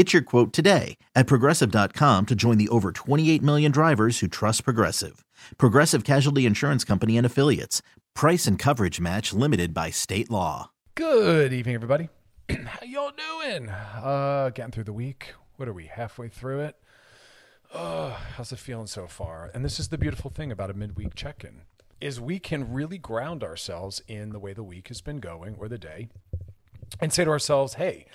Get your quote today at progressive.com to join the over 28 million drivers who trust Progressive. Progressive Casualty Insurance Company and Affiliates. Price and coverage match limited by state law. Good evening, everybody. How y'all doing? Uh, getting through the week. What are we, halfway through it? Oh, how's it feeling so far? And this is the beautiful thing about a midweek check-in is we can really ground ourselves in the way the week has been going or the day and say to ourselves, hey,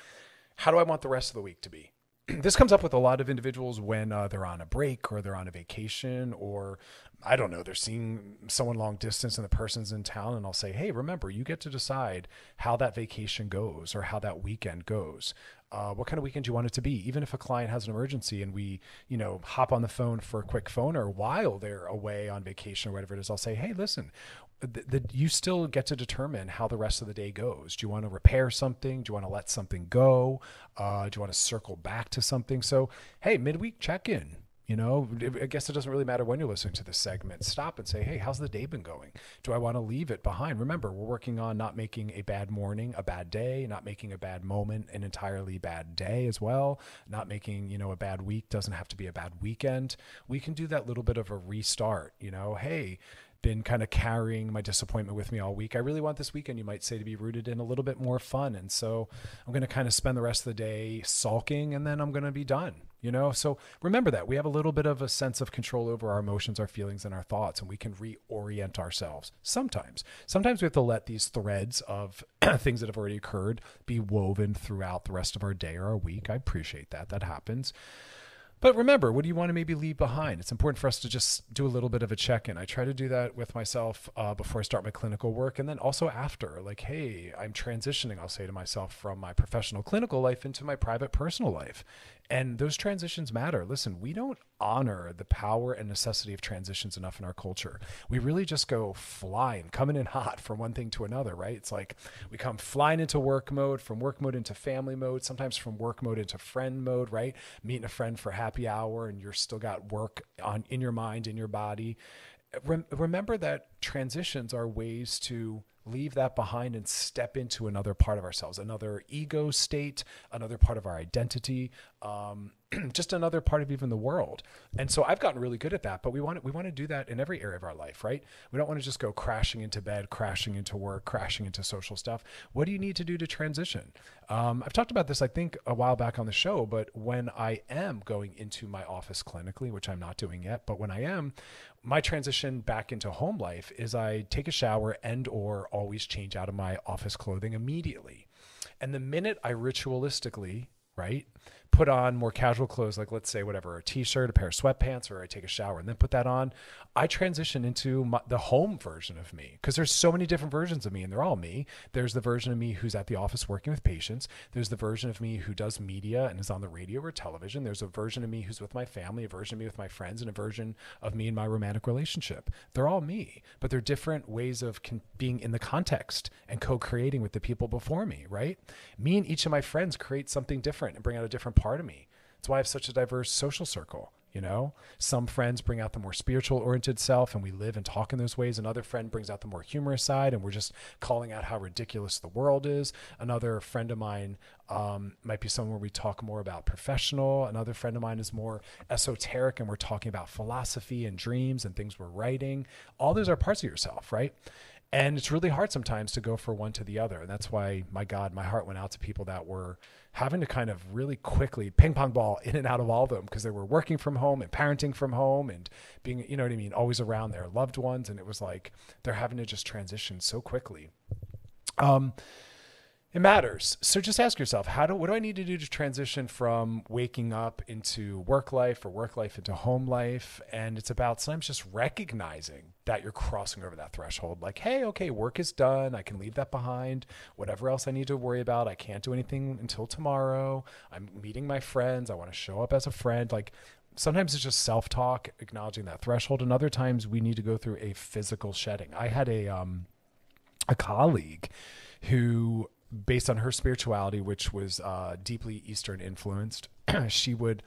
how do I want the rest of the week to be? this comes up with a lot of individuals when uh, they're on a break or they're on a vacation or I don't know, they're seeing someone long distance and the person's in town. And I'll say, hey, remember, you get to decide how that vacation goes or how that weekend goes. Uh, what kind of weekend do you want it to be? Even if a client has an emergency and we, you know, hop on the phone for a quick phone or while they're away on vacation or whatever it is, I'll say, hey, listen, that you still get to determine how the rest of the day goes. Do you want to repair something? Do you want to let something go? Uh, do you want to circle back to something? So, hey, midweek check in. You know, I guess it doesn't really matter when you're listening to this segment. Stop and say, hey, how's the day been going? Do I want to leave it behind? Remember, we're working on not making a bad morning a bad day, not making a bad moment an entirely bad day as well, not making, you know, a bad week doesn't have to be a bad weekend. We can do that little bit of a restart, you know, hey, been kind of carrying my disappointment with me all week. I really want this weekend, you might say, to be rooted in a little bit more fun. And so I'm going to kind of spend the rest of the day sulking and then I'm going to be done, you know? So remember that we have a little bit of a sense of control over our emotions, our feelings, and our thoughts, and we can reorient ourselves sometimes. Sometimes we have to let these threads of things that have already occurred be woven throughout the rest of our day or our week. I appreciate that. That happens. But remember, what do you want to maybe leave behind? It's important for us to just do a little bit of a check in. I try to do that with myself uh, before I start my clinical work and then also after. Like, hey, I'm transitioning, I'll say to myself, from my professional clinical life into my private personal life. And those transitions matter. Listen, we don't honor the power and necessity of transitions enough in our culture. We really just go flying, coming in hot from one thing to another, right? It's like we come flying into work mode, from work mode into family mode, sometimes from work mode into friend mode, right? Meeting a friend for happy hour and you're still got work on in your mind, in your body. Rem- remember that transitions are ways to leave that behind and step into another part of ourselves, another ego state, another part of our identity, um, just another part of even the world. And so I've gotten really good at that. But we want to, we want to do that in every area of our life, right? We don't want to just go crashing into bed, crashing into work, crashing into social stuff. What do you need to do to transition? Um, I've talked about this, I think, a while back on the show. But when I am going into my office clinically, which I'm not doing yet, but when I am, my transition back into home life is I take a shower and or always change out of my office clothing immediately. And the minute I ritualistically, right, put on more casual clothes, like let's say whatever, a t-shirt, a pair of sweatpants, or I take a shower and then put that on, I transition into my, the home version of me because there's so many different versions of me and they're all me. There's the version of me who's at the office working with patients. There's the version of me who does media and is on the radio or television. There's a version of me who's with my family, a version of me with my friends, and a version of me in my romantic relationship. They're all me, but they're different ways of con- being in the context and co-creating with the people before me, right? Me and each of my friends create something different and bring out a different part of me. That's why I have such a diverse social circle. You know, some friends bring out the more spiritual oriented self and we live and talk in those ways. Another friend brings out the more humorous side and we're just calling out how ridiculous the world is. Another friend of mine um, might be someone where we talk more about professional. Another friend of mine is more esoteric and we're talking about philosophy and dreams and things we're writing. All those are parts of yourself, right? And it's really hard sometimes to go for one to the other. And that's why, my God, my heart went out to people that were having to kind of really quickly ping pong ball in and out of all of them because they were working from home and parenting from home and being, you know what I mean, always around their loved ones. And it was like they're having to just transition so quickly. Um, it matters. So just ask yourself, how do what do I need to do to transition from waking up into work life or work life into home life? And it's about sometimes just recognizing that you're crossing over that threshold. Like, hey, okay, work is done. I can leave that behind. Whatever else I need to worry about, I can't do anything until tomorrow. I'm meeting my friends. I want to show up as a friend. Like sometimes it's just self-talk, acknowledging that threshold, and other times we need to go through a physical shedding. I had a um a colleague who based on her spirituality, which was uh, deeply Eastern influenced, she would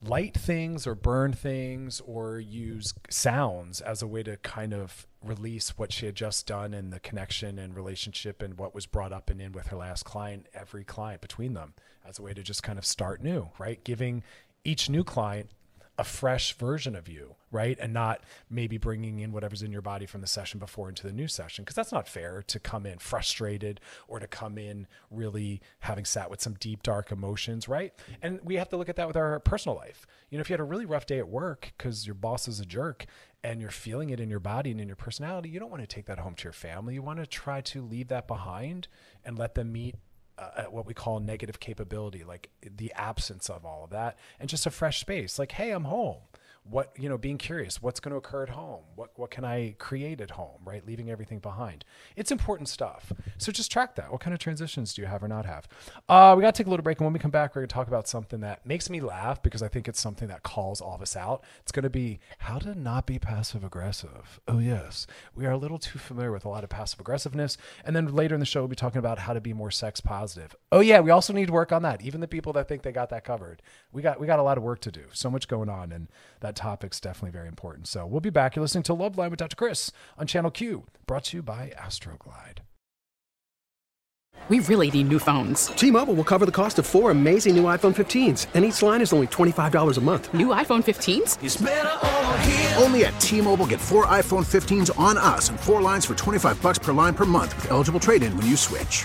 light things or burn things or use sounds as a way to kind of release what she had just done and the connection and relationship and what was brought up and in with her last client, every client between them, as a way to just kind of start new, right? Giving each new client a fresh version of you, right? And not maybe bringing in whatever's in your body from the session before into the new session, because that's not fair to come in frustrated or to come in really having sat with some deep, dark emotions, right? And we have to look at that with our personal life. You know, if you had a really rough day at work because your boss is a jerk and you're feeling it in your body and in your personality, you don't want to take that home to your family. You want to try to leave that behind and let them meet uh, what we call negative capability, like the absence of all of that, and just a fresh space. Like, hey, I'm home. What you know, being curious, what's going to occur at home? What what can I create at home? Right, leaving everything behind. It's important stuff. So just track that. What kind of transitions do you have or not have? Uh, we got to take a little break, and when we come back, we're going to talk about something that makes me laugh because I think it's something that calls all of us out. It's going to be how to not be passive aggressive. Oh yes, we are a little too familiar with a lot of passive aggressiveness, and then later in the show, we'll be talking about how to be more sex positive. Oh yeah, we also need to work on that. Even the people that think they got that covered, we got we got a lot of work to do. So much going on, and that topic's definitely very important. So we'll be back. You're listening to Loveline with Dr. Chris on Channel Q, brought to you by Astroglide. We really need new phones. T-Mobile will cover the cost of four amazing new iPhone 15s, and each line is only $25 a month. New iPhone 15s? Only at T-Mobile get four iPhone 15s on us and four lines for 25 bucks per line per month with eligible trade-in when you switch.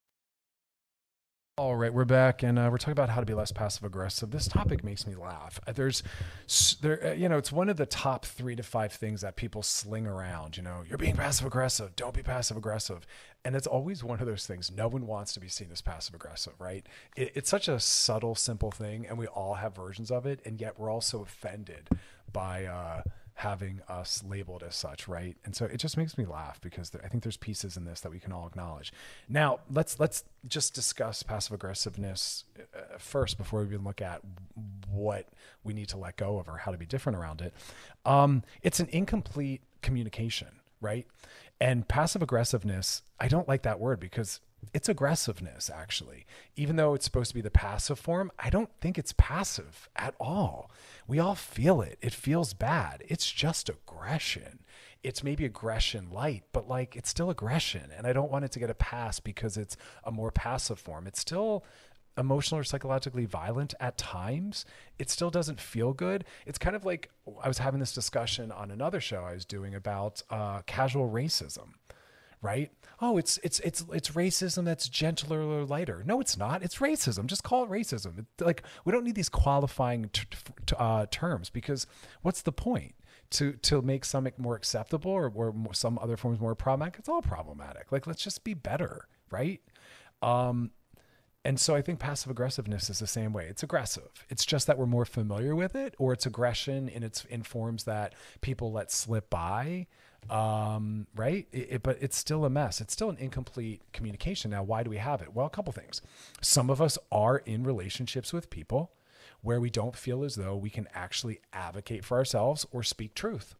All right, we're back, and uh, we're talking about how to be less passive aggressive. This topic makes me laugh. Uh, There's, there, uh, you know, it's one of the top three to five things that people sling around. You know, you're being passive aggressive. Don't be passive aggressive, and it's always one of those things. No one wants to be seen as passive aggressive, right? It, it's such a subtle, simple thing, and we all have versions of it, and yet we're all so offended by. Uh, having us labeled as such, right? And so it just makes me laugh because there, I think there's pieces in this that we can all acknowledge. Now, let's let's just discuss passive aggressiveness uh, first before we even look at what we need to let go of or how to be different around it. Um, it's an incomplete communication, right? And passive aggressiveness, I don't like that word because it's aggressiveness actually. Even though it's supposed to be the passive form i don't think it's passive at all. We all feel it. It feels bad. It's just aggression. It's maybe aggression light but like it's still aggression and i don't want it to get a pass because it's a more passive form. It's still emotional or psychologically violent at times, it still doesn't feel good. It's kind of like I was having this discussion on another show I was doing about uh, casual racism, right? Oh, it's it's it's it's racism that's gentler or lighter. No, it's not. It's racism. Just call it racism. It, like we don't need these qualifying t- t- uh, terms because what's the point? To, to make some more acceptable or, or some other forms more problematic, it's all problematic. Like, let's just be better, right? Um, and so I think passive aggressiveness is the same way. It's aggressive. It's just that we're more familiar with it, or it's aggression in its in forms that people let slip by. Um, right? It, it, but it's still a mess. It's still an incomplete communication. Now, why do we have it? Well, a couple things. Some of us are in relationships with people where we don't feel as though we can actually advocate for ourselves or speak truth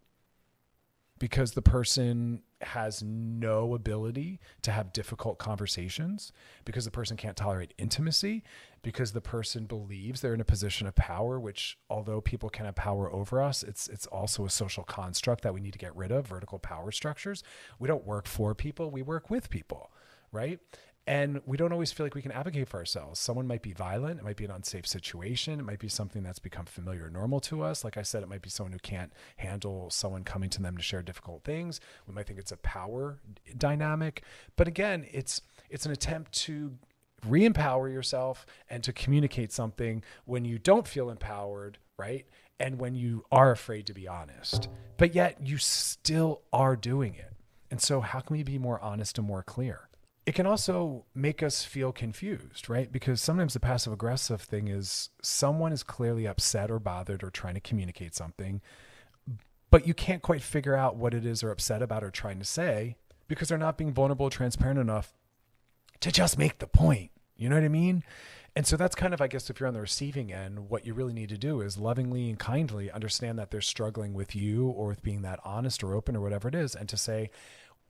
because the person has no ability to have difficult conversations, because the person can't tolerate intimacy, because the person believes they're in a position of power, which although people can have power over us, it's it's also a social construct that we need to get rid of, vertical power structures. We don't work for people, we work with people, right? And we don't always feel like we can advocate for ourselves. Someone might be violent. It might be an unsafe situation. It might be something that's become familiar or normal to us. Like I said, it might be someone who can't handle someone coming to them to share difficult things. We might think it's a power dynamic. But again, it's it's an attempt to re-empower yourself and to communicate something when you don't feel empowered, right? And when you are afraid to be honest. But yet you still are doing it. And so how can we be more honest and more clear? It can also make us feel confused, right? Because sometimes the passive aggressive thing is someone is clearly upset or bothered or trying to communicate something, but you can't quite figure out what it is they're upset about or trying to say because they're not being vulnerable, transparent enough to just make the point. You know what I mean? And so that's kind of, I guess, if you're on the receiving end, what you really need to do is lovingly and kindly understand that they're struggling with you or with being that honest or open or whatever it is, and to say,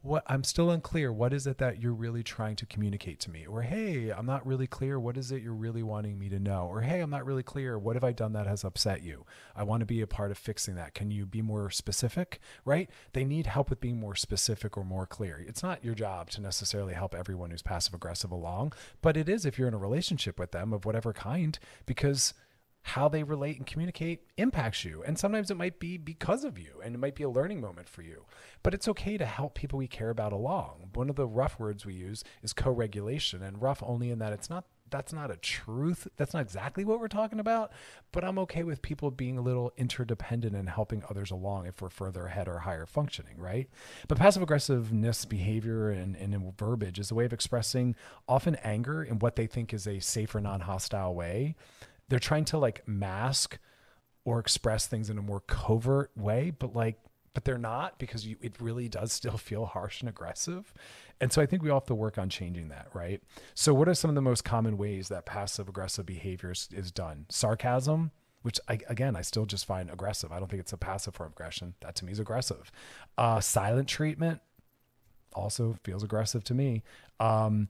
what I'm still unclear. What is it that you're really trying to communicate to me? Or hey, I'm not really clear. What is it you're really wanting me to know? Or hey, I'm not really clear. What have I done that has upset you? I want to be a part of fixing that. Can you be more specific? Right? They need help with being more specific or more clear. It's not your job to necessarily help everyone who's passive aggressive along, but it is if you're in a relationship with them of whatever kind because how they relate and communicate impacts you. And sometimes it might be because of you and it might be a learning moment for you. But it's okay to help people we care about along. One of the rough words we use is co regulation, and rough only in that it's not. That's not a truth. That's not exactly what we're talking about. But I'm okay with people being a little interdependent and helping others along if we're further ahead or higher functioning, right? But passive aggressiveness behavior and, and verbiage is a way of expressing often anger in what they think is a safer, non hostile way they're trying to like mask or express things in a more covert way, but like but they're not because you, it really does still feel harsh and aggressive. And so I think we all have to work on changing that, right? So, what are some of the most common ways that passive aggressive behavior is, is done? Sarcasm, which I, again, I still just find aggressive. I don't think it's a passive form of aggression. That to me is aggressive. Uh, silent treatment also feels aggressive to me. Um,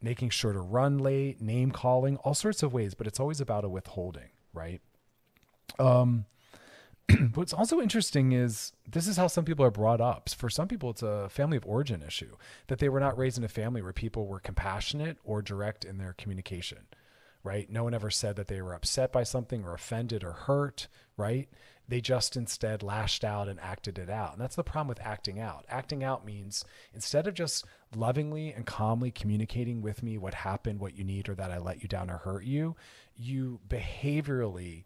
making sure to run late, name calling, all sorts of ways, but it's always about a withholding, right? Um, what's also interesting is this is how some people are brought up. For some people, it's a family of origin issue that they were not raised in a family where people were compassionate or direct in their communication, right? No one ever said that they were upset by something or offended or hurt, right? They just instead lashed out and acted it out. And that's the problem with acting out. Acting out means instead of just lovingly and calmly communicating with me what happened, what you need, or that I let you down or hurt you, you behaviorally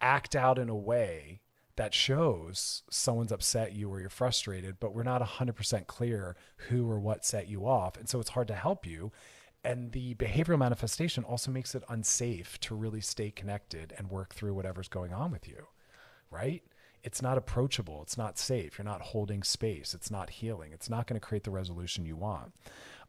act out in a way that shows someone's upset you or you're frustrated, but we're not 100% clear who or what set you off. And so it's hard to help you. And the behavioral manifestation also makes it unsafe to really stay connected and work through whatever's going on with you right? It's not approachable. It's not safe. You're not holding space. It's not healing. It's not going to create the resolution you want.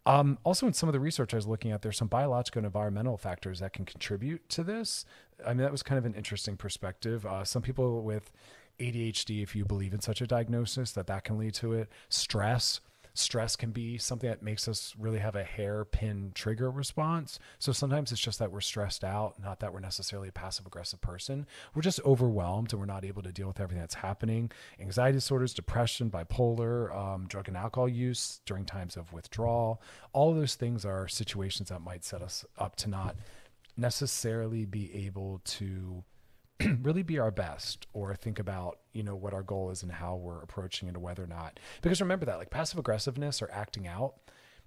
Um, also, in some of the research I was looking at, there's some biological and environmental factors that can contribute to this. I mean, that was kind of an interesting perspective. Uh, some people with ADHD, if you believe in such a diagnosis, that that can lead to it. Stress, stress can be something that makes us really have a hairpin trigger response. So sometimes it's just that we're stressed out, not that we're necessarily a passive aggressive person. We're just overwhelmed and we're not able to deal with everything that's happening. Anxiety disorders, depression, bipolar, um, drug and alcohol use during times of withdrawal. All those things are situations that might set us up to not necessarily be able to really be our best or think about you know what our goal is and how we're approaching it or whether or not. Because remember that like passive aggressiveness or acting out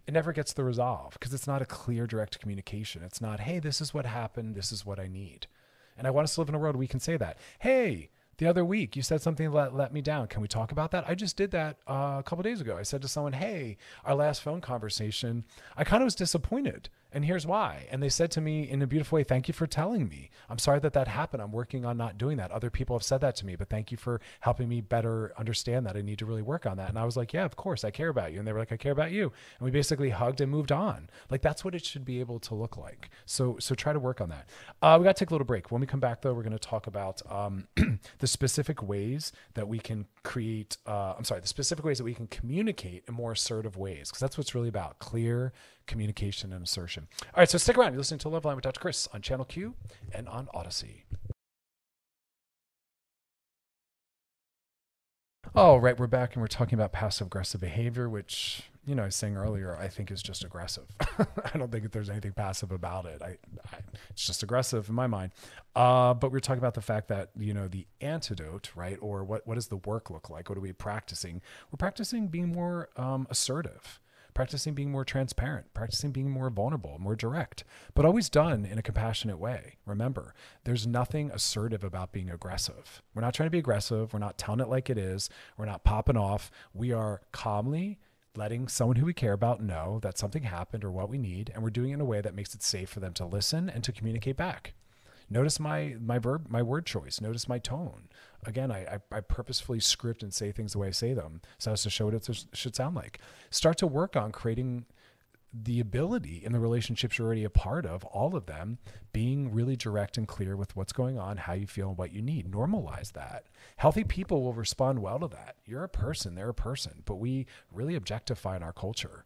it never gets the resolve because it's not a clear direct communication. It's not hey this is what happened. This is what i need. And i want us to live in a world where we can say that hey the other week you said something that let me down. Can we talk about that? I just did that uh, a couple days ago. I said to someone hey our last phone conversation i kind of was disappointed and here's why. And they said to me in a beautiful way, Thank you for telling me. I'm sorry that that happened. I'm working on not doing that. Other people have said that to me, but thank you for helping me better understand that. I need to really work on that. And I was like, Yeah, of course, I care about you. And they were like, I care about you. And we basically hugged and moved on. Like that's what it should be able to look like. So, so try to work on that. Uh, we got to take a little break. When we come back, though, we're going to talk about um, the specific ways that we can create, uh, I'm sorry, the specific ways that we can communicate in more assertive ways, because that's what's really about clear, communication and assertion. All right, so stick around. You're listening to Loveline with Dr. Chris on Channel Q and on Odyssey. Oh, right. We're back and we're talking about passive aggressive behavior, which, you know, I was saying earlier, I think is just aggressive. I don't think that there's anything passive about it. I, I it's just aggressive in my mind. Uh, but we're talking about the fact that, you know, the antidote, right? Or what, what does the work look like? What are we practicing? We're practicing being more um, assertive practicing being more transparent, practicing being more vulnerable, more direct, but always done in a compassionate way. Remember, there's nothing assertive about being aggressive. We're not trying to be aggressive. We're not telling it like it is. We're not popping off. We are calmly letting someone who we care about know that something happened or what we need, and we're doing it in a way that makes it safe for them to listen and to communicate back. Notice my my verb my word choice. Notice my tone. Again, I, I, I purposefully script and say things the way I say them so as to show what it should sound like. Start to work on creating the ability in the relationships you're already a part of, all of them, being really direct and clear with what's going on, how you feel, and what you need. Normalize that. Healthy people will respond well to that. You're a person, they're a person, but we really objectify in our culture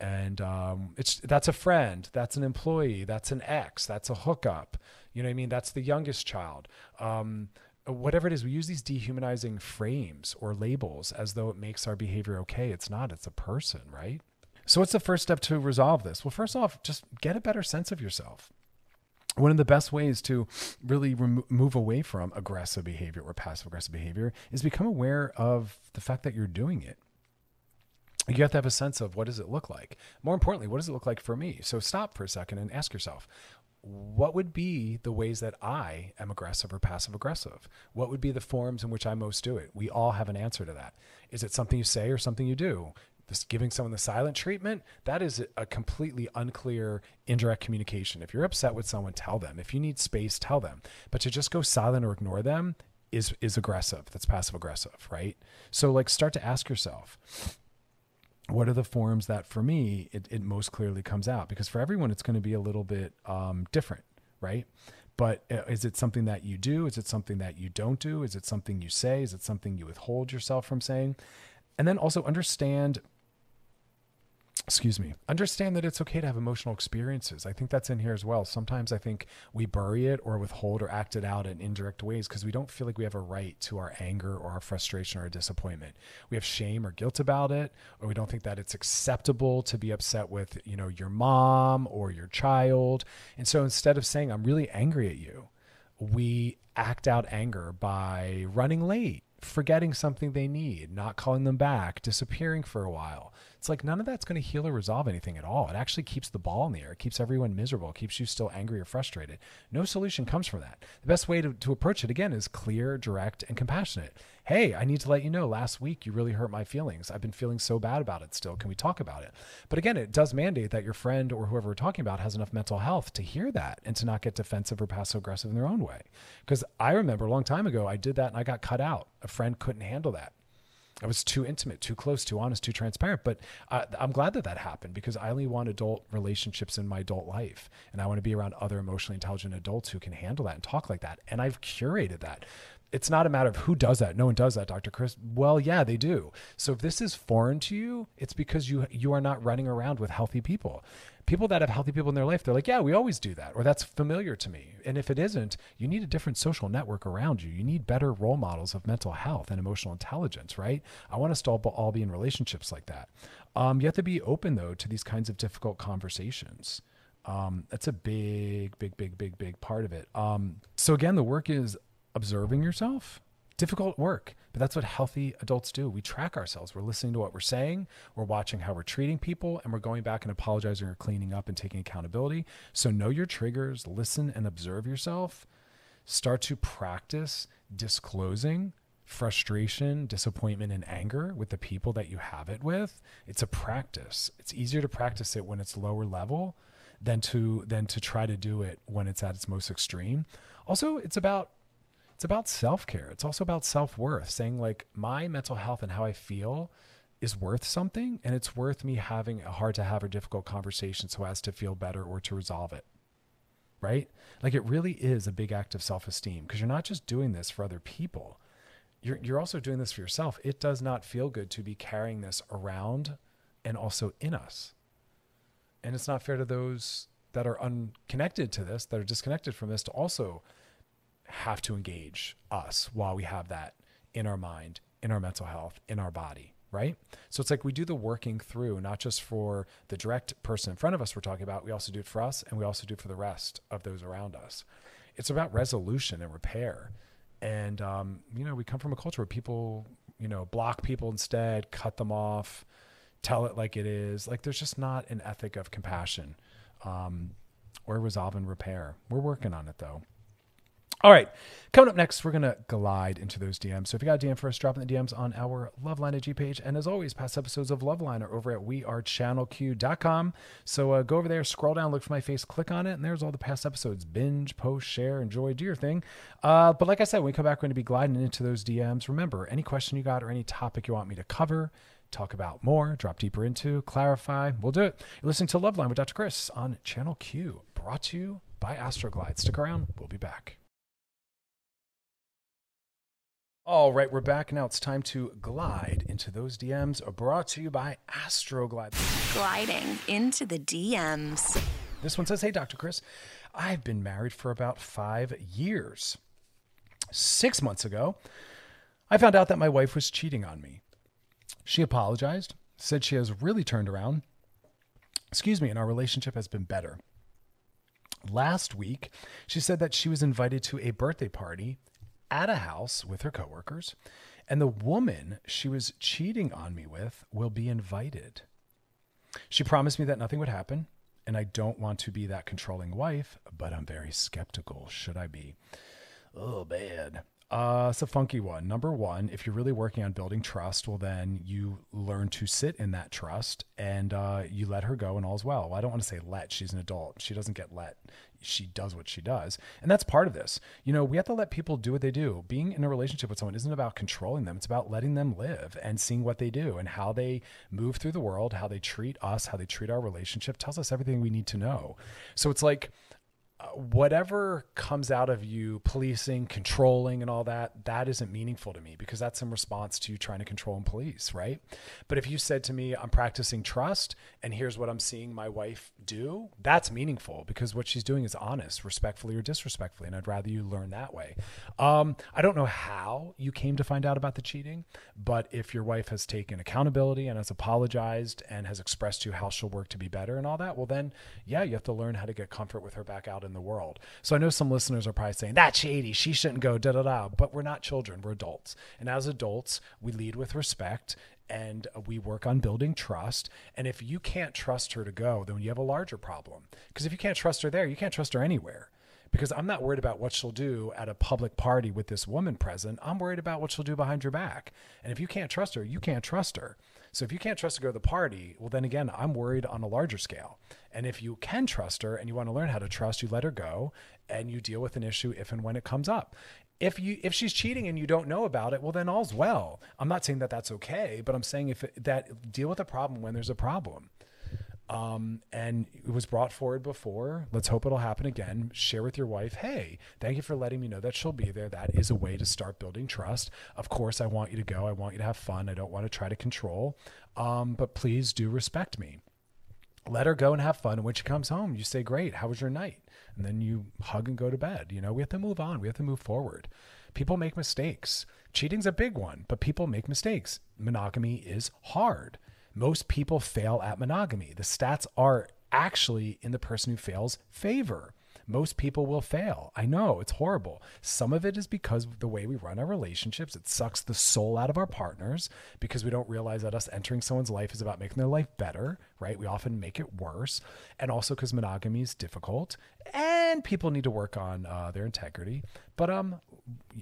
and um, it's that's a friend, that's an employee, that's an ex, that's a hookup. You know what I mean? That's the youngest child. Um, Uh, whatever it is, we use these dehumanizing frames or labels as though it makes our behavior okay. It's not. It's a person, right? So, what's the first step to resolve this? Well, first off, just get a better sense of yourself. One of the best ways to really remo- move away from aggressive behavior or passive aggressive behavior is become aware of the fact that you're doing it you have to have a sense of what does it look like more importantly what does it look like for me so stop for a second and ask yourself what would be the ways that i am aggressive or passive aggressive? What would be the forms in which i most do it? We all have an answer to that. Is it something you say or something you do? This giving someone the silent treatment that is a completely unclear indirect communication. If you're upset with someone tell them. If you need space tell them. But to just go silent or ignore them is is aggressive. That's passive aggressive right? So like start to ask yourself what are the forms that for me it, it most clearly comes out? Because for everyone it's going to be a little bit um, different right? But uh, is it something that you do? Is it something that you don't do? Is it something you say? Is it something you withhold yourself from saying? And then also understand excuse me, understand that it's okay to have emotional experiences. I think that's in here as well. Sometimes I think we bury it or withhold or act it out in indirect ways because we don't feel like we have a right to our anger or our frustration or our disappointment. We have shame or guilt about it, or we don't think that it's acceptable to be upset with, you know, your mom or your child. And so instead of saying, I'm really angry at you, we act out anger by running late forgetting something they need, not calling them back, disappearing for a while. It's like none of that's going to heal or resolve anything at all. It actually keeps the ball in the air. It keeps everyone miserable. It keeps you still angry or frustrated. No solution comes from that. The best way to, to approach it again is clear, direct, and compassionate. Hey, I need to let you know last week you really hurt my feelings. I've been feeling so bad about it still. Can we talk about it? But again, it does mandate that your friend or whoever we're talking about has enough mental health to hear that and to not get defensive or passive aggressive in their own way. Because I remember a long time ago, I did that and I got cut out. A friend couldn't handle that. I was too intimate, too close, too honest, too transparent. But I'm glad that that happened because I only want adult relationships in my adult life. And I want to be around other emotionally intelligent adults who can handle that and talk like that. And I've curated that it's not a matter of who does that. No one does that, Dr. Chris. Well, yeah, they do. So if this is foreign to you, it's because you you are not running around with healthy people people that have healthy people in their life, they're like, yeah, we always do that, or that's familiar to me. And if it isn't, you need a different social network around you. You need better role models of mental health and emotional intelligence, right? I want us to all, all be in relationships like that. Um, you have to be open, though, to these kinds of difficult conversations. Um, that's a big, big, big, big, big part of it. Um, so again, the work is observing yourself. Difficult work, but that's what healthy adults do. We track ourselves. We're listening to what we're saying. We're watching how we're treating people, and we're going back and apologizing or cleaning up and taking accountability. So know your triggers, listen and observe yourself. Start to practice disclosing frustration, disappointment, and anger with the people that you have it with. It's a practice. It's easier to practice it when it's lower level than to than to try to do it when it's at its most extreme. Also, it's about it's about self-care. It's also about self-worth, saying like my mental health and how I feel is worth something and it's worth me having a hard to have or difficult conversation so as to feel better or to resolve it. Right? Like it really is a big act of self-esteem because you're not just doing this for other people. You're you're also doing this for yourself. It does not feel good to be carrying this around and also in us and it's not fair to those that are unconnected to this, that are disconnected from this, to also have to engage us while we have that in our mind, in our mental health, in our body, right? So it's like we do the working through, not just for the direct person in front of us we're talking about, we also do it for us and we also do it for the rest of those around us. It's about resolution and repair. And, um, you know, we come from a culture where people, you know, block people instead, cut them off, tell it like it is. Like there's just not an ethic of compassion um, or resolve and repair. We're working on it though. All right, coming up next, we're gonna glide into those DMs. So if you got a DM for us, drop in the DMs on our Loveline IG page. And as always, past episodes of Loveline are over at wearechannelq.com. So uh, go over there, scroll down, look for my face, click on it, and there's all the past episodes. Binge, post, share, enjoy, do your thing. Uh, but like I said, when we come back, we're going to be gliding into those DMs. Remember, any question you got or any topic you want me to cover, talk about more, drop deeper into, clarify, we'll do it. You're listening to Loveline with Dr. Chris on Channel Q, brought to you by Astroglide. Stick around, we'll be back. All right, we're back now. It's time to glide into those DMs brought to you by Astroglide. Gliding into the DMs. This one says, Hey, Dr. Chris, I've been married for about five years. Six months ago, I found out that my wife was cheating on me. She apologized, said she has really turned around. Excuse me, and our relationship has been better. Last week, she said that she was invited to a birthday party at a house with her coworkers, and the woman she was cheating on me with will be invited. She promised me that nothing would happen, and I don't want to be that controlling wife, but I'm very skeptical. Should I be? Oh, bad. Uh, it's a funky one. Number one, if you're really working on building trust, well, then you learn to sit in that trust and uh, you let her go and all's well. well. I don't want to say let. She's an adult. She doesn't get let. She does what she does. And that's part of this. You know, we have to let people do what they do. Being in a relationship with someone isn't about controlling them, it's about letting them live and seeing what they do and how they move through the world, how they treat us, how they treat our relationship tells us everything we need to know. So it's like, whatever comes out of you policing, controlling, and all that, that isn't meaningful to me because that's in response to trying to control and police, right? But if you said to me, I'm practicing trust and here's what I'm seeing my wife do, that's meaningful because what she's doing is honest, respectfully or disrespectfully. And I'd rather you learn that way. Um, I don't know how you came to find out about the cheating, but if your wife has taken accountability and has apologized and has expressed to you how she'll work to be better and all that, well, then, yeah, you have to learn how to get comfort with her back out in the world. So I know some listeners are probably saying, that's shady. She shouldn't go, da da da. But we're not children, we're adults. And as adults, we lead with respect and we work on building trust. And if you can't trust her to go, then you have a larger problem. Because if you can't trust her there, you can't trust her anywhere. Because I'm not worried about what she'll do at a public party with this woman present. I'm worried about what she'll do behind your back. And if you can't trust her, you can't trust her. So if you can't trust to go to the party, well, then again, I'm worried on a larger scale. And if you can trust her and you want to learn how to trust, you let her go and you deal with an issue if and when it comes up. If you if she's cheating and you don't know about it, well then all's well. I'm not saying that that's okay, but I'm saying if it, that deal with a problem when there's a problem. Um, and it was brought forward before. Let's hope it'll happen again. Share with your wife, hey, thank you for letting me know that she'll be there. That is a way to start building trust. Of course, I want you to go. I want you to have fun. I don't want to try to control. Um, but please do respect me. Let her go and have fun. And when she comes home, you say, Great, how was your night? And then you hug and go to bed. You know, we have to move on. We have to move forward. People make mistakes. Cheating's a big one, but people make mistakes. Monogamy is hard most people fail at monogamy. The stats are actually in the person who fails favor. Most people will fail. I know it's horrible. Some of it is because of the way we run our relationships. It sucks the soul out of our partners because we don't realize that us entering someone's life is about making their life better, right? We often make it worse. And also because monogamy is difficult and people need to work on uh, their integrity. But um,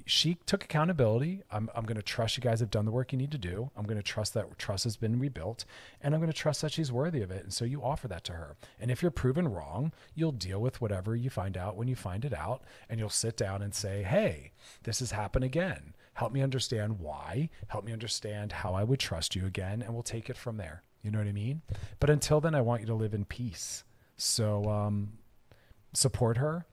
she took accountability. I'm, I'm going to trust you guys have done the work you need to do. I'm going to trust that trust has been rebuilt and I'm going to trust that she's worthy of it. And so you offer that to her. And if you're proven wrong, you'll deal with whatever you find out when you find it out. And you'll sit down and say, hey, this has happened again. Help me understand why. Help me understand how I would trust you again. And we'll take it from there. You know what I mean? But until then, I want you to live in peace. So um, support her,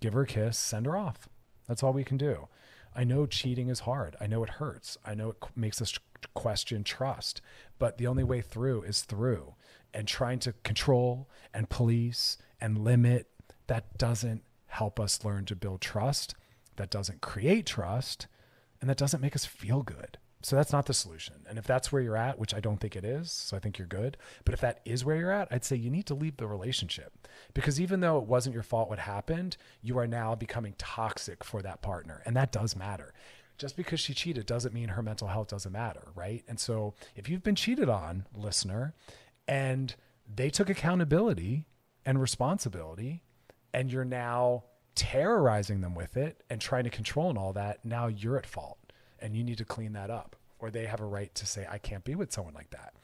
give her a kiss, send her off. That's all we can do. I know cheating is hard. I know it hurts. I know it makes us question trust. But the only way through is through. And trying to control and police and limit, that doesn't help us learn to build trust. That doesn't create trust. And that doesn't make us feel good. So that's not the solution. And if that's where you're at, which I don't think it is, so I think you're good. But if that is where you're at, I'd say you need to leave the relationship. Because even though it wasn't your fault what happened, you are now becoming toxic for that partner. And that does matter. Just because she cheated doesn't mean her mental health doesn't matter, right? And so if you've been cheated on, listener, and they took accountability and responsibility, and you're now terrorizing them with it and trying to control and all that, now you're at fault and you need to clean that up or they have a right to say i can't be with someone like that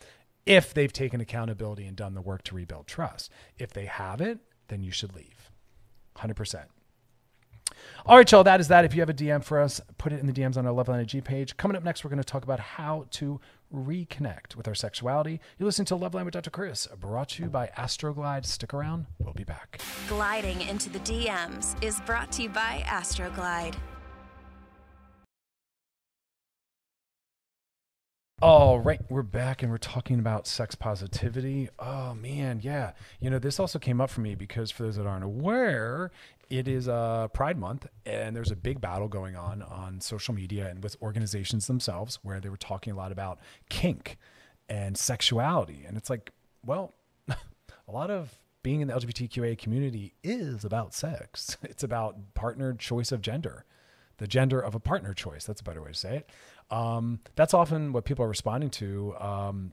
if they've taken accountability and done the work to rebuild trust if they haven't then you should leave 100% all right, y'all, that is that. If you have a DM for us, put it in the DMs on our Loveline IG page. Coming up next, we're going to talk about how to reconnect with our sexuality. You listen to Loveline with Dr. Chris, brought to you by Astroglide. Stick around, we'll be back. Gliding into the DMs is brought to you by Astroglide. All right, we're back and we're talking about sex positivity. Oh man, yeah. You know, this also came up for me because for those that aren't aware, it is uh, Pride Month and there's a big battle going on on social media and with organizations themselves where they were talking a lot about kink and sexuality. And it's like, well, a lot of being in the LGBTQA community is about sex. It's about partnered choice of gender, the gender of a partner choice. That's a better way to say it. Um, that's often what people are responding to. Um,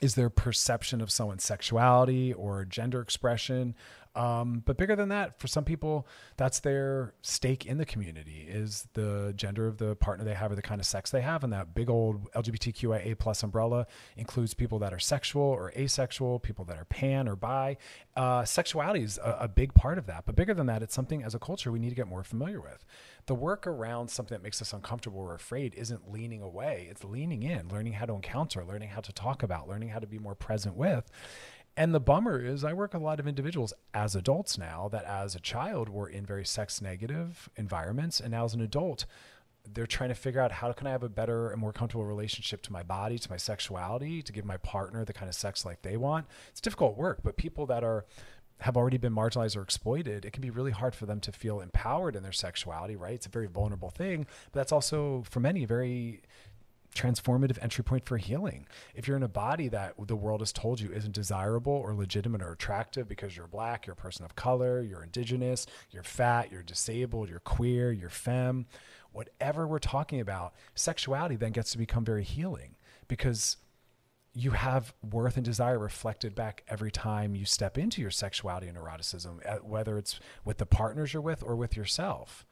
is their perception of someone's sexuality or gender expression. Um, but bigger than that, for some people, that's their stake in the community is the gender of the partner they have or the kind of sex they have. And that big old LGBTQIA plus umbrella includes people that are sexual or asexual, people that are pan or bi. Uh, sexuality is a, a big part of that. But bigger than that, it's something as a culture we need to get more familiar with. The work around something that makes us uncomfortable or afraid isn't leaning away, it's leaning in, learning how to encounter, learning how to talk about, learning how to be more present with. And the bummer is, I work with a lot of individuals as adults now that as a child were in very sex negative environments. And now as an adult, they're trying to figure out how can I have a better and more comfortable relationship to my body, to my sexuality, to give my partner the kind of sex life they want. It's difficult work, but people that are have already been marginalized or exploited, it can be really hard for them to feel empowered in their sexuality, right? It's a very vulnerable thing, but that's also for many very transformative entry point for healing. If you're in a body that the world has told you isn't desirable or legitimate or attractive because you're black, you're a person of color, you're indigenous, you're fat, you're disabled, you're queer, you're femme, whatever we're talking about, sexuality then gets to become very healing because you have worth and desire reflected back every time you step into your sexuality and eroticism, whether it's with the partners you're with or with yourself.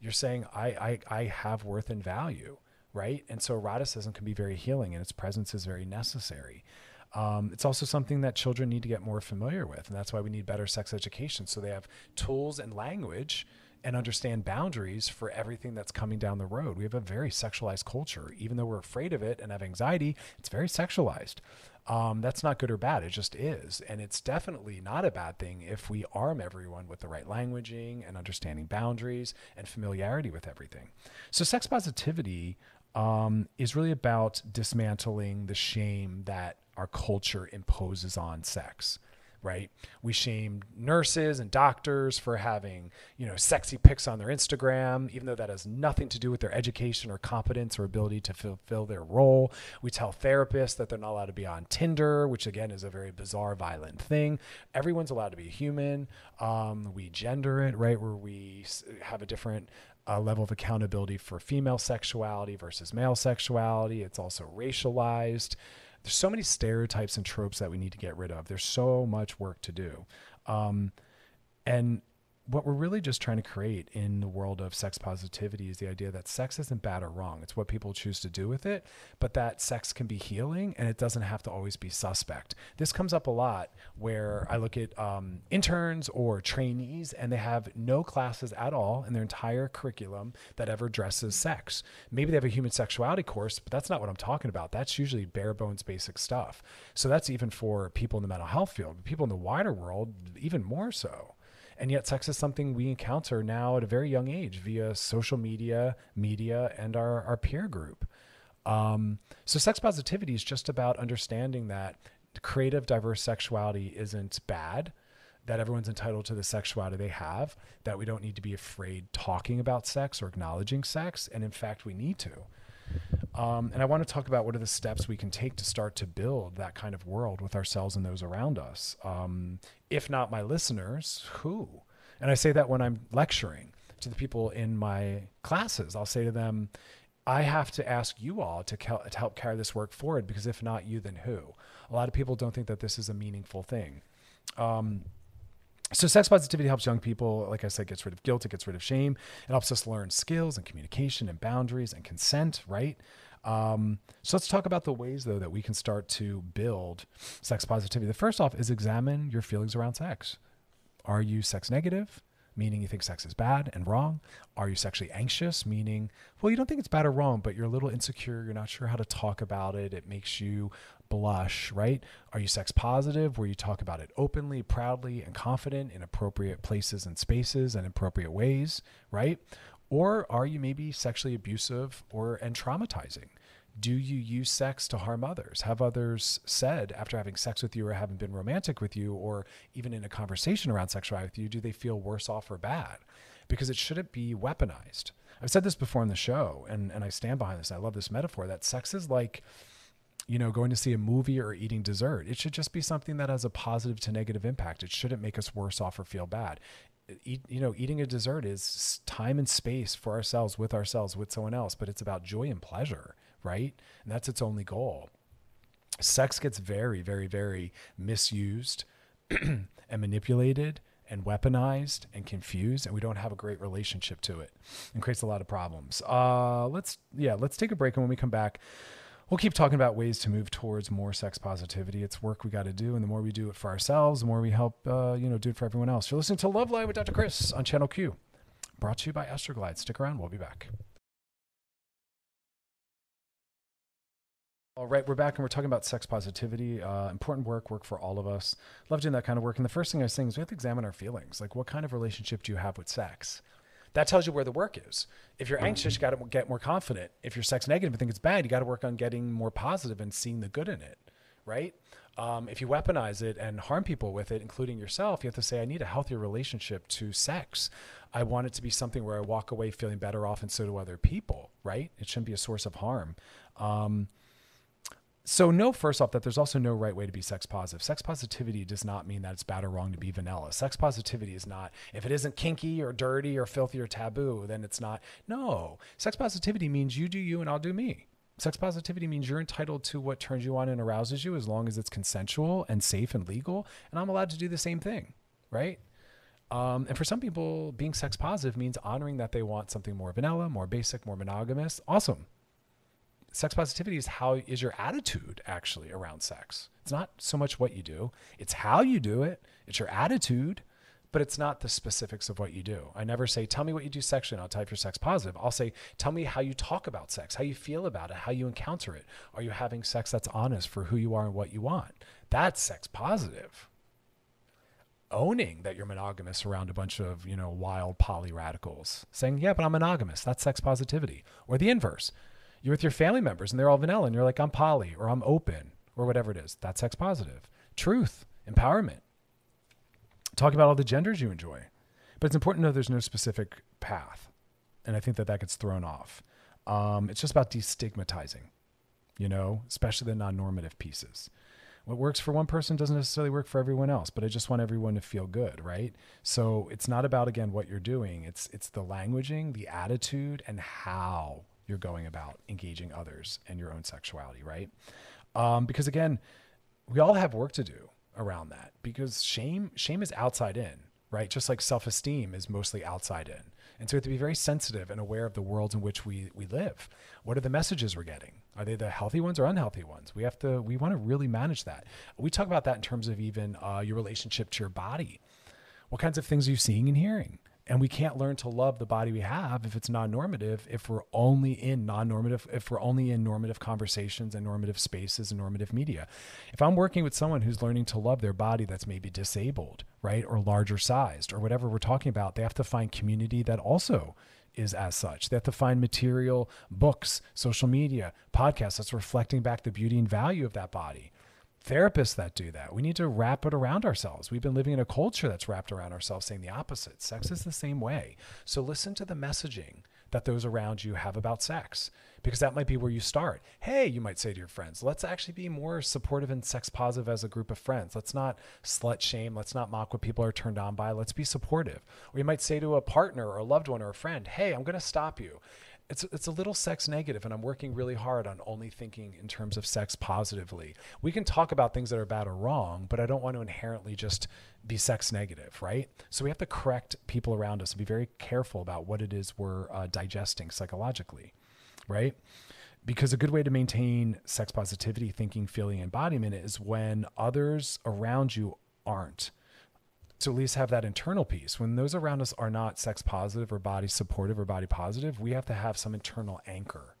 You're saying, I, I, I have worth and value right? And so eroticism can be very healing and its presence is very necessary. Um, it's also something that children need to get more familiar with. And that's why we need better sex education. So they have tools and language and understand boundaries for everything that's coming down the road. We have a very sexualized culture. Even though we're afraid of it and have anxiety, it's very sexualized. Um, that's not good or bad. It just is. And it's definitely not a bad thing if we arm everyone with the right languaging and understanding boundaries and familiarity with everything. So, sex positivity um, is really about dismantling the shame that our culture imposes on sex. right? We shame nurses and doctors for having, you know, sexy pics on their Instagram, even though that has nothing to do with their education or competence or ability to fulfill their role. We tell therapists that they're not allowed to be on Tinder, which again is a very bizarre, violent thing. Everyone's allowed to be human. Um, we gender it, right? Where we have a different a level of accountability for female sexuality versus male sexuality. It's also racialized there's so many stereotypes and tropes that we need to get rid of. There's so much work to do. Um, and what we're really just trying to create in the world of sex positivity is the idea that sex isn't bad or wrong. It's what people choose to do with it, but that sex can be healing and it doesn't have to always be suspect. This comes up a lot where I look at um, interns or trainees and they have no classes at all in their entire curriculum that ever addresses sex. Maybe they have a human sexuality course, but that's not what I'm talking about. That's usually bare bones basic stuff. So that's even for people in the mental health field, people in the wider world, even more so. And yet, sex is something we encounter now at a very young age via social media, media, and our, our peer group. Um, so, sex positivity is just about understanding that creative, diverse sexuality isn't bad, that everyone's entitled to the sexuality they have, that we don't need to be afraid talking about sex or acknowledging sex. And in fact, we need to. Um, and I want to talk about what are the steps we can take to start to build that kind of world with ourselves and those around us. Um, if not my listeners, who? And I say that when I'm lecturing to the people in my classes, I'll say to them, I have to ask you all to, to help carry this work forward because if not you, then who? A lot of people don't think that this is a meaningful thing. Um, so sex positivity helps young people, like I said, gets rid of guilt, it gets rid of shame. It helps us learn skills and communication and boundaries and consent, right? Um, so let's talk about the ways though that we can start to build sex positivity. The first off is examine your feelings around sex. Are you sex negative? Meaning you think sex is bad and wrong? Are you sexually anxious, meaning, well, you don't think it's bad or wrong, but you're a little insecure, you're not sure how to talk about it, it makes you blush, right? Are you sex positive, where you talk about it openly, proudly, and confident in appropriate places and spaces and appropriate ways, right? Or are you maybe sexually abusive or and traumatizing? Do you use sex to harm others? Have others said after having sex with you or having been romantic with you or even in a conversation around sexuality with you, do they feel worse off or bad? Because it shouldn't be weaponized. I've said this before in the show, and, and I stand behind this. I love this metaphor that sex is like, you know, going to see a movie or eating dessert. It should just be something that has a positive to negative impact. It shouldn't make us worse off or feel bad. Eat, you know, eating a dessert is time and space for ourselves, with ourselves, with someone else, but it's about joy and pleasure right? And that's its only goal. Sex gets very, very, very misused and manipulated and weaponized and confused and we don't have a great relationship to it and creates a lot of problems. Uh, let's yeah let's take a break and when we come back we'll keep talking about ways to move towards more sex positivity. It's work we got to do and the more we do it for ourselves the more we help uh, you know do it for everyone else. You're listening to Loveline with dr. Chris on channel q brought to you by astroglide. Stick around we'll be back All right, we're back and we're talking about sex positivity. Uh, important work, work for all of us. Love doing that kind of work. And the first thing I was saying is we have to examine our feelings. Like, what kind of relationship do you have with sex? That tells you where the work is. If you're anxious, you got to get more confident. If you're sex negative and think it's bad, you got to work on getting more positive and seeing the good in it, right? Um, if you weaponize it and harm people with it, including yourself, you have to say, I need a healthier relationship to sex. I want it to be something where I walk away feeling better off, and so do other people, right? It shouldn't be a source of harm. Um, so know first off that there's also no right way to be sex positive. Sex positivity does not mean that it's bad or wrong to be vanilla. Sex positivity is not if it isn't kinky or dirty or filthy or taboo, then it's not. No. Sex positivity means you do you and I'll do me. Sex positivity means you're entitled to what turns you on and arouses you as long as it's consensual and safe and legal, and I'm allowed to do the same thing, right? Um, and for some people, being sex positive means honoring that they want something more vanilla, more basic, more monogamous. Awesome sex positivity is how is your attitude actually around sex. It's not so much what you do, it's how you do it, it's your attitude, but it's not the specifics of what you do. I never say, tell me what you do sexually and I'll type your sex positive. I'll say, tell me how you talk about sex, how you feel about it, how you encounter it. Are you having sex that's honest for who you are and what you want? That's sex positive. Owning that you're monogamous around a bunch of, you know, wild poly radicals. Saying, yeah, but I'm monogamous. That's sex positivity. Or the inverse you're with your family members and they're all vanilla and you're like, I'm poly or I'm open or whatever it is. That's sex positive. Truth, empowerment, Talk about all the genders you enjoy. But it's important to know there's no specific path. And I think that that gets thrown off. Um, it's just about destigmatizing, you know, especially the non normative pieces. What works for one person doesn't necessarily work for everyone else, but I just want everyone to feel good, right? So it's not about again what you're doing. It's it's the languaging, the attitude, and how you're going about engaging others and your own sexuality, right? Um, because again, we all have work to do around that because shame shame is outside in right? Just like self-esteem is mostly outside in. And so we have to be very sensitive and aware of the worlds in which we we live. What are the messages we're getting? Are they the healthy ones or unhealthy ones? We have to we want to really manage that. We talk about that in terms of even uh, your relationship to your body. What kinds of things are you seeing and hearing and we can't learn to love the body we have if it's non-normative if we're only in non-normative if we're only in normative conversations and normative spaces and normative media if i'm working with someone who's learning to love their body that's maybe disabled right or larger sized or whatever we're talking about they have to find community that also is as such. They have to find material, books, social media, podcasts that's reflecting back the beauty and value of that body therapists that do that. We need to wrap it around ourselves. We've been living in a culture that's wrapped around ourselves saying the opposite. Sex is the same way. So listen to the messaging that those around you have about sex because that might be where you start. Hey, you might say to your friends, let's actually be more supportive and sex positive as a group of friends. Let's not slut shame. Let's not mock what people are turned on by. Let's be supportive. Or you might say to a partner or a loved one or a friend, hey, I'm going to stop you it's it's a little sex negative and I'm working really hard on only thinking in terms of sex positively. We can talk about things that are bad or wrong, but I don't want to inherently just be sex negative, right? So we have to correct people around us and be very careful about what it is we're uh, digesting psychologically, right? Because a good way to maintain sex positivity, thinking, feeling, embodiment is when others around you aren't to at least have that internal piece. When those around us are not sex positive or body supportive or body positive, we have to have some internal anchor,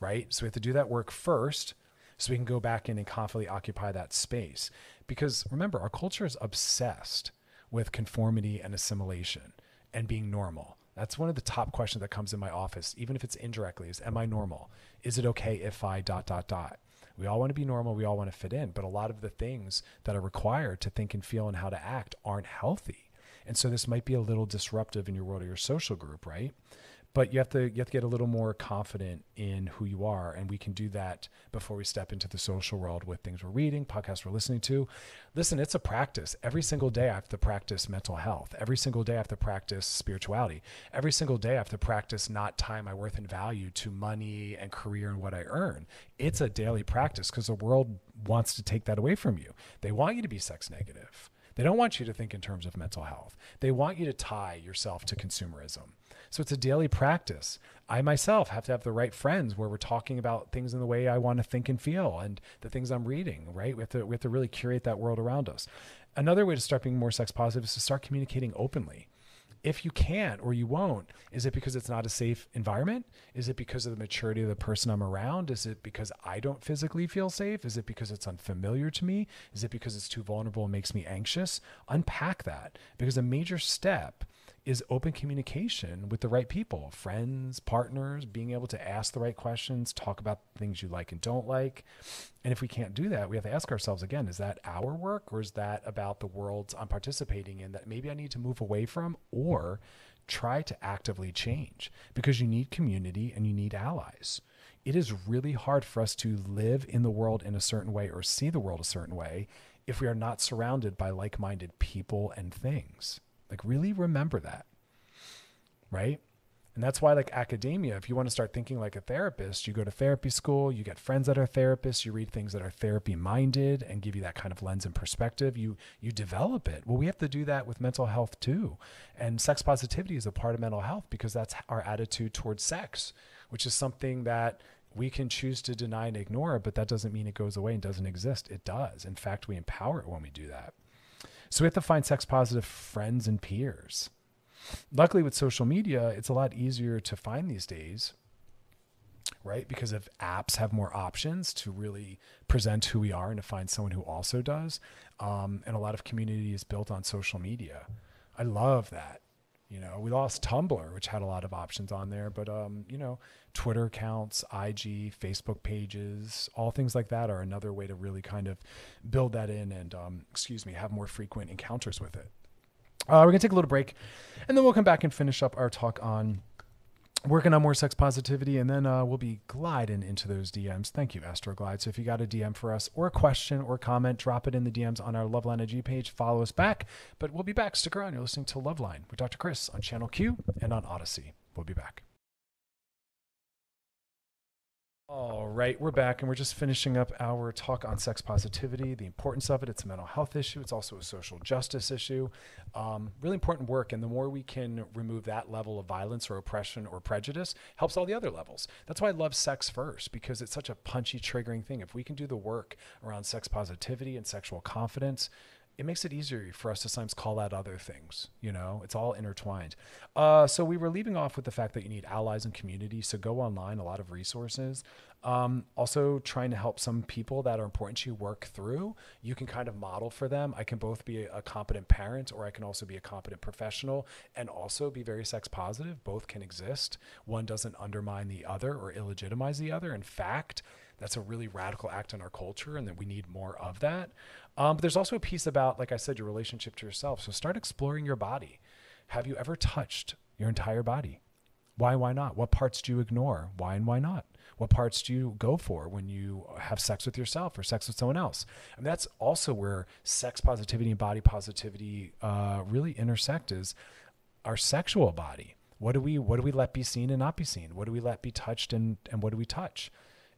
right? So we have to do that work first so we can go back in and confidently occupy that space. Because remember, our culture is obsessed with conformity and assimilation and being normal. That's one of the top questions that comes in my office, even if it's indirectly, is am I normal? Is it okay if I dot dot dot? We all want to be normal. We all want to fit in. But a lot of the things that are required to think and feel and how to act aren't healthy. And so this might be a little disruptive in your world or your social group, right? But you have to you have to get a little more confident in who you are. And we can do that before we step into the social world with things we're reading podcasts we're listening to. Listen it's a practice. Every single day i have to practice mental health. Every single day i have to practice spirituality. Every single day i have to practice not tying my worth and value to money and career and what i earn. It's a daily practice because the world wants to take that away from you. They want you to be sex negative they don't want you to think in terms of mental health. They want you to tie yourself to consumerism. So it's a daily practice. I myself have to have the right friends where we're talking about things in the way I want to think and feel and the things I'm reading, right? We have to, we have to really curate that world around us. Another way to start being more sex positive is to start communicating openly if you can't or you won't, is it because it's not a safe environment? Is it because of the maturity of the person I'm around? Is it because I don't physically feel safe? Is it because it's unfamiliar to me? Is it because it's too vulnerable and makes me anxious? Unpack that because a major step is open communication with the right people, friends, partners, being able to ask the right questions, talk about things you like and don't like. And if we can't do that, we have to ask ourselves again, is that our work or is that about the worlds I'm participating in that maybe I need to move away from or try to actively change because you need community and you need allies. It is really hard for us to live in the world in a certain way or see the world a certain way if we are not surrounded by like minded people and things. Like, really remember that. Right. And that's why, like academia, if you want to start thinking like a therapist, you go to therapy school, you get friends that are therapists, you read things that are therapy minded and give you that kind of lens and perspective. You you develop it. Well, we have to do that with mental health too. And sex positivity is a part of mental health because that's our attitude towards sex, which is something that we can choose to deny and ignore, but that doesn't mean it goes away and doesn't exist. It does. In fact, we empower it when we do that. So we have to find sex positive friends and peers. Luckily, with social media, it's a lot easier to find these days, right? Because if apps have more options to really present who we are and to find someone who also does. Um, and a lot of community is built on social media. I love that. You know, we lost Tumblr, which had a lot of options on there, but um, you know, Twitter accounts, IG, Facebook pages, all things like that are another way to really kind of build that in and um, excuse me, have more frequent encounters with it. Uh, we're to take a little break and then we'll come back and finish up our talk on working on more sex positivity and then uh, we'll be gliding into those dms thank you astroglide. So if you got a dm for us or a question or comment drop it in the dms on our loveline ig page. Follow us back but we'll be back. Stick around. You're listening to loveline with dr chris on channel q and on odyssey. We'll be back all right, we're back and we're just finishing up our talk on sex positivity, the importance of it. It's a mental health issue, it's also a social justice issue. Um, really important work. And the more we can remove that level of violence or oppression or prejudice, helps all the other levels. That's why I love sex first, because it's such a punchy, triggering thing. If we can do the work around sex positivity and sexual confidence, it makes it easier for us to sometimes call out other things. You know, it's all intertwined. Uh, so we were leaving off with the fact that you need allies and community. So go online, a lot of resources. Um, also, trying to help some people that are important to you work through. You can kind of model for them. I can both be a, competent parent, or I can also be a competent professional, and also be very sex positive. Both can exist. One doesn't undermine the other or illegitimize the other. In fact, that's a really radical act in our culture, and that we need more of that. Um, but there's also a piece about, like I said, your relationship to yourself. So start exploring your body. Have you ever touched your entire body? Why, why not? What parts do you ignore? Why and why not? What parts do you go for when you have sex with yourself or sex with someone else? And that's also where sex positivity and body positivity uh, really intersect is our sexual body. What do we what do we let be seen and not be seen? What do we let be touched and, and what do we touch?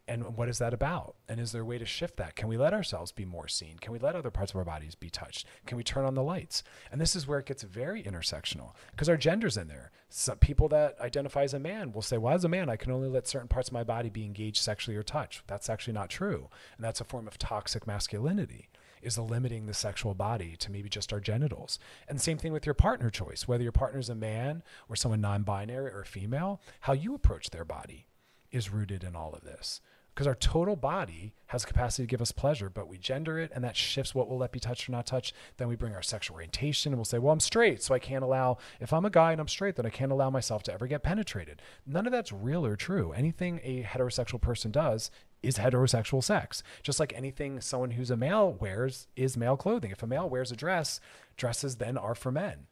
And what is that about? And is there a way to shift that? Can we let ourselves be more seen? Can we let other parts of our bodies be touched? Can we turn on the lights? And this is where it gets very intersectional because our gender's in there. Some people that identify as a man will say well as a man i can only let certain parts of my body be engaged sexually or touched. That's actually not true. And that's a form of toxic masculinity is limiting the sexual body to maybe just our genitals. And same thing with your partner choice, whether your partner is a man or someone non binary or female, how you approach their body is rooted in all of this because our total body has capacity to give us pleasure, but we gender it and that shifts what will let be touched or not touched. Then we bring our sexual orientation and we'll say, well, I'm straight, so I can't allow, if I'm a guy and I'm straight, then I can't allow myself to ever get penetrated. None of that's real or true. Anything a heterosexual person does is heterosexual sex. Just like anything someone who's a male wears is male clothing. If a male wears a dress, dresses then are for men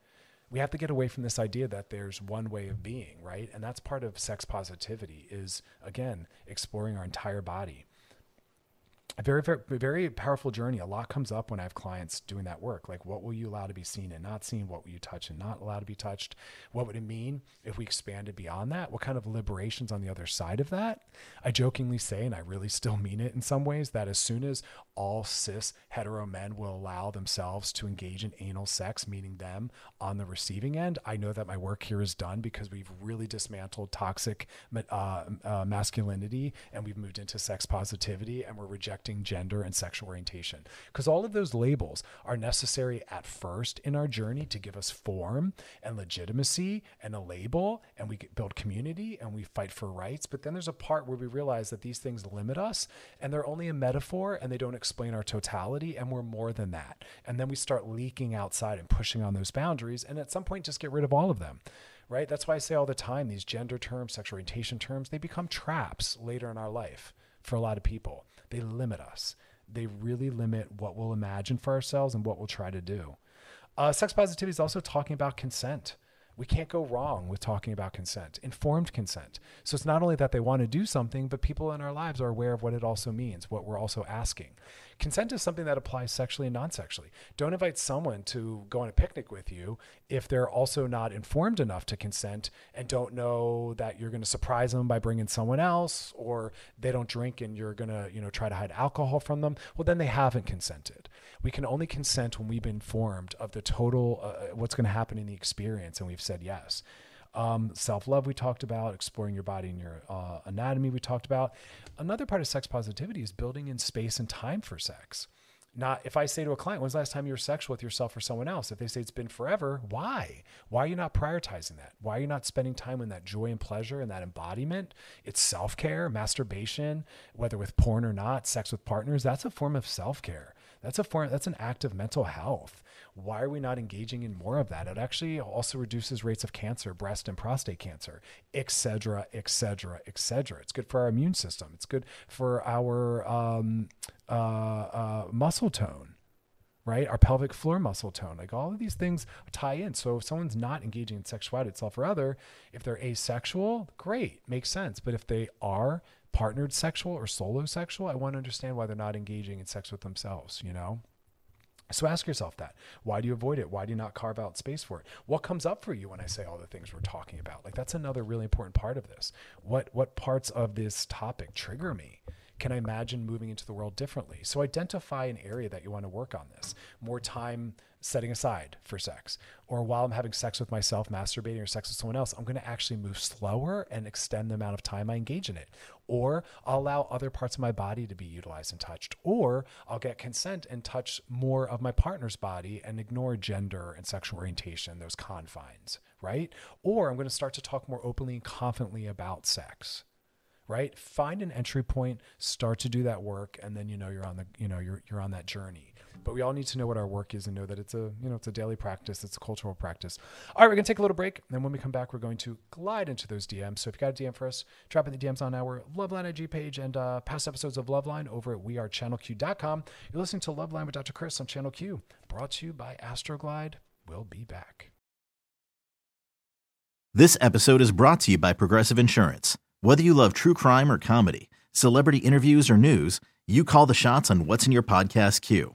we have to get away from this idea that there's one way of being, right? And that's part of sex positivity is again exploring our entire body a very, very, very powerful journey. A lot comes up when I have clients doing that work. Like, what will you allow to be seen and not seen? What will you touch and not allow to be touched? What would it mean if we expanded beyond that? What kind of liberations on the other side of that? I jokingly say, and I really still mean it in some ways, that as soon as all cis hetero men will allow themselves to engage in anal sex, meaning them on the receiving end, I know that my work here is done because we've really dismantled toxic uh, uh, masculinity and we've moved into sex positivity and we're rejecting rejecting gender and sexual orientation. Because all of those labels are necessary at first in our journey to give us form and legitimacy and a label, and we build community and we fight for rights. But then there's a part where we realize that these things limit us and they're only a metaphor and they don't explain our totality, and we're more than that. And then we start leaking outside and pushing on those boundaries, and at some point, just get rid of all of them right? That's why I say all the time these gender terms, sexual orientation terms, they become traps later in our life for a lot of people. They limit us. They really limit what we'll imagine for ourselves and what we'll try to do. Uh, sex positivity is also talking about consent. We can't go wrong with talking about consent, informed consent. So it's not only that they want to do something, but people in our lives are aware of what it also means, what we're also asking consent is something that applies sexually and non-sexually. Don't invite someone to go on a picnic with you if they're also not informed enough to consent and don't know that you're going to surprise them by bringing someone else or they don't drink and you're going to, you know, try to hide alcohol from them. Well, then they haven't consented. We can only consent when we've been informed of the total uh, what's going to happen in the experience and we've said yes. Um, Self love, we talked about, exploring your body and your uh, anatomy, we talked about. Another part of sex positivity is building in space and time for sex. Not if I say to a client, when's the last time you were sexual with yourself or someone else? If they say it's been forever, why? Why are you not prioritizing that? Why are you not spending time in that joy and pleasure and that embodiment? It's self care, masturbation, whether with porn or not, sex with partners. That's a form of self care. That's a form. That's an act of mental health. Why are we not engaging in more of that? It actually also reduces rates of cancer, breast and prostate cancer, et cetera, et cetera, et cetera. It's good for our immune system. It's good for our um, uh, uh, muscle tone right? Our pelvic floor muscle tone, like all of these things tie in. So if someone's not engaging in sexuality itself or other, if they're asexual, great, makes sense. But if they are partnered sexual or solo sexual, I want to understand why they're not engaging in sex with themselves, you know? So ask yourself that. Why do you avoid it? Why do you not carve out space for it? What comes up for you when I say all the things we're talking about? Like that's another really important part of this. What what parts of this topic trigger me? Can I imagine moving into the world differently? So identify an area that you want to work on this. More time setting aside for sex. Or while I'm having sex with myself, masturbating or sex with someone else, I'm going to actually move slower and extend the amount of time I engage in it. Or I'll allow other parts of my body to be utilized and touched. Or I'll get consent and touch more of my partner's body and ignore gender and sexual orientation, those confines, right? Or I'm going to start to talk more openly and confidently about sex right find an entry point start to do that work and then you know you're on the you know you're you're on that journey but we all need to know what our work is and know that it's a you know it's a daily practice it's a cultural practice. All right we're to take a little break and then when we come back we're going to glide into those dms so if you got a dm for us drop in the dms on our loveline ig page and uh, past episodes of loveline over at wearechannelq.com you're listening to loveline with dr chris on channel q brought to you by astroglide. We'll be back. This episode is brought to you by Progressive Insurance. Whether you love true crime or comedy, celebrity interviews or news, you call the shots on what's in your podcast queue.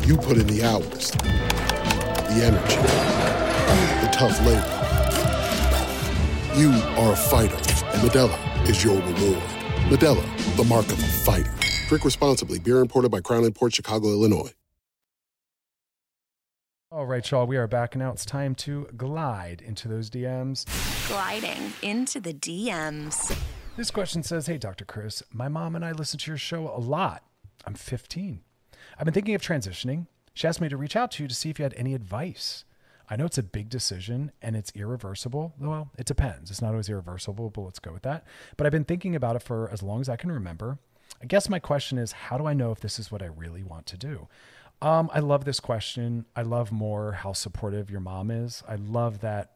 You put in the hours, the energy, the tough labor. You are a fighter, and Modelo is your reward. Modelo, the mark of a fighter. Drink responsibly. Beer imported by Crown Port Chicago, Illinois. all right y'all we are back and now it's time to glide into those dms Gliding into the DMs. This question says, Hey, Dr. Chris, my mom and I listen to your show a lot. I'm 15. I've been thinking of transitioning. She asked me to reach out to you to see if you had any advice. I know it's a big decision and it's irreversible. Well, it depends. It's not always irreversible, but let's go with that. But I've been thinking about it for as long as I can remember. I guess my question is, how do I know if this is what I really want to do? Um, I love this question. I love more how supportive your mom is. I love that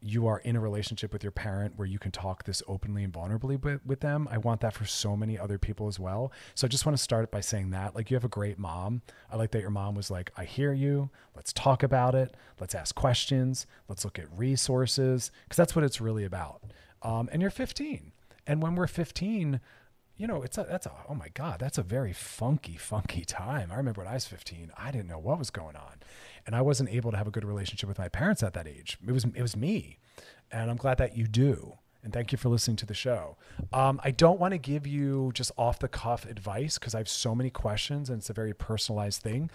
you are in a relationship with your parent where you can talk this openly and vulnerably with, with them. I want that for so many other people as well. So I just want to start by saying that. Like, you have a great mom. I like that your mom was like, I hear you. Let's talk about it. Let's ask questions. Let's look at resources. Because that's what it's really about. Um, and you're 15. And when we're 15, you know, it's a, that's a, oh my God, that's a very funky, funky time. I remember when I was 15, I didn't know what was going on. And I wasn't able to have a good relationship with my parents at that age. It was, it was me. And I'm glad that you do. And thank you for listening to the show. Um, I don't want to give you just off the cuff advice because I have so many questions and it's a very personalized thing.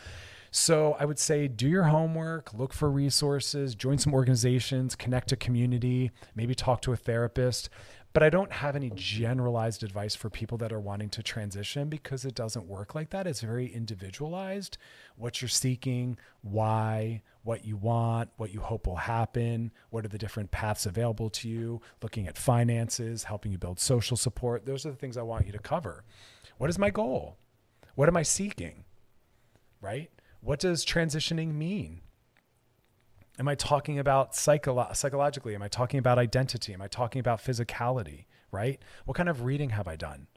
So I would say do your homework, look for resources, join some organizations, connect to community, maybe talk to a therapist. But I don't have any generalized advice for people that are wanting to transition because it doesn't work like that. It's very individualized. What you're seeking, why, what you want, what you hope will happen, what are the different paths available to you, looking at finances, helping you build social support. Those are the things I want you to cover. What is my goal? What am I seeking? Right? What does transitioning mean? Am I talking about psycholo- psychologically? Am I talking about identity? Am I talking about physicality? Right? What kind of reading have I done?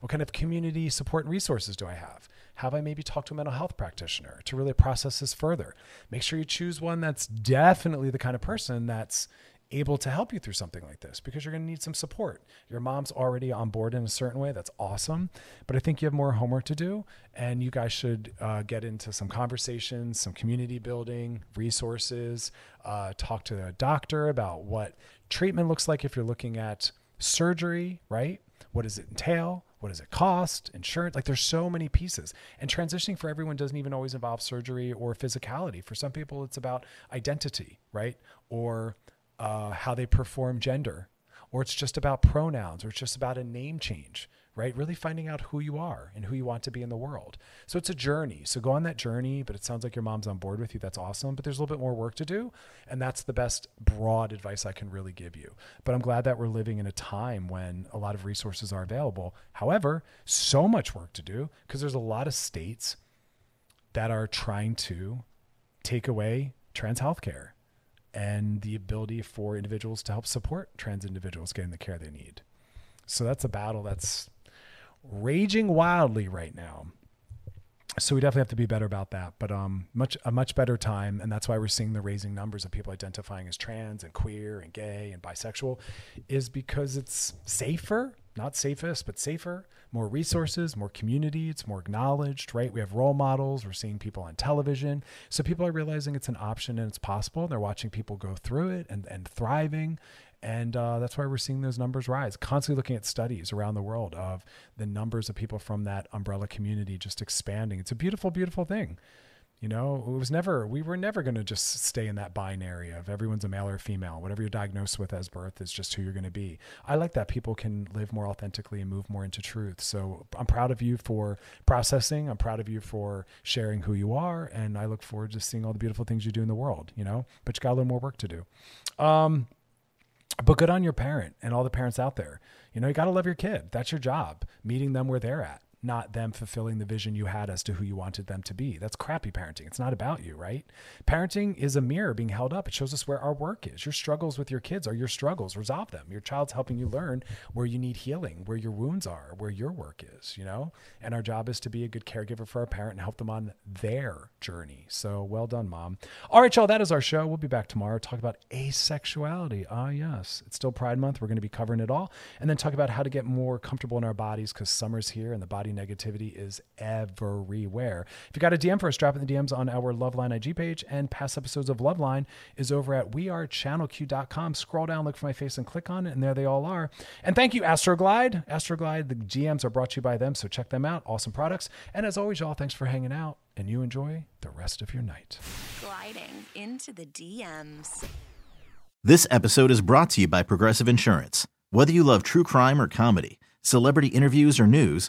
What kind of community support and resources do I have? Have I maybe talked to a mental health practitioner to really process this further? Make sure you choose one that's definitely the kind of person that's able to help you through something like this because you're going to need some support. Your mom's already on board in a certain way. That's awesome. But I think you have more homework to do, and you guys should uh, get into some conversations, some community building, resources, uh, talk to a doctor about what treatment looks like if you're looking at surgery, right? What does it entail? What does it cost? Insurance? Like there's so many pieces. And transitioning for everyone doesn't even always involve surgery or physicality. For some people, it's about identity, right? Or uh, how they perform gender, or it's just about pronouns, or it's just about a name change, right? Really finding out who you are and who you want to be in the world. So it's a journey. So go on that journey, but it sounds like your mom's on board with you. That's awesome. But there's a little bit more work to do. And that's the best broad advice I can really give you. But I'm glad that we're living in a time when a lot of resources are available. However, so much work to do because there's a lot of states that are trying to take away trans health care and the ability for individuals to help support trans individuals getting the care they need. So that's a battle that's raging wildly right now. So we definitely have to be better about that, but um, much a much better time, and that's why we're seeing the raising numbers of people identifying as trans and queer and gay and bisexual, is because it's safer, not safest, but safer, more resources, more community, it's more acknowledged, right? We have role models, we're seeing people on television. So people are realizing it's an option and it's possible. They're watching people go through it and, and thriving. And uh, that's why we're seeing those numbers rise. Constantly looking at studies around the world of the numbers of people from that umbrella community just expanding. It's a beautiful, beautiful thing. You know, it was never, we were never going to just stay in that binary of everyone's a male or female. Whatever you're diagnosed with as birth is just who you're going to be. I like that people can live more authentically and move more into truth. So I'm proud of you for processing. I'm proud of you for sharing who you are. And I look forward to seeing all the beautiful things you do in the world, you know, but you got a little more work to do. Um, but good on your parent and all the parents out there. You know, you got to love your kid. That's your job, meeting them where they're at not them fulfilling the vision you had as to who you wanted them to be. That's crappy parenting. It's not about you, right? Parenting is a mirror being held up. It shows us where our work is. Your struggles with your kids are your struggles. Resolve them. Your child's helping you learn where you need healing, where your wounds are, where your work is, you know? And our job is to be a good caregiver for our parent and help them on their journey. So well done, mom. All right, y'all, that is our show. We'll be back tomorrow. Talk about asexuality. Ah, yes. It's still Pride Month. We're going to be covering it all. And then talk about how to get more comfortable in our bodies because summer's here and the body negativity is everywhere. If you got a DM for us, drop in the DMs on our Loveline IG page. And past episodes of Loveline is over at wearechannelq.com. Scroll down, look for my face, and click on it, and there they all are. And thank you, Astroglide. Astroglide, the DMs are brought to you by them, so check them out. Awesome products. And as always, y'all, thanks for hanging out, and you enjoy the rest of your night. Gliding into the DMs. This episode is brought to you by Progressive Insurance. Whether you love true crime or comedy, celebrity interviews or news,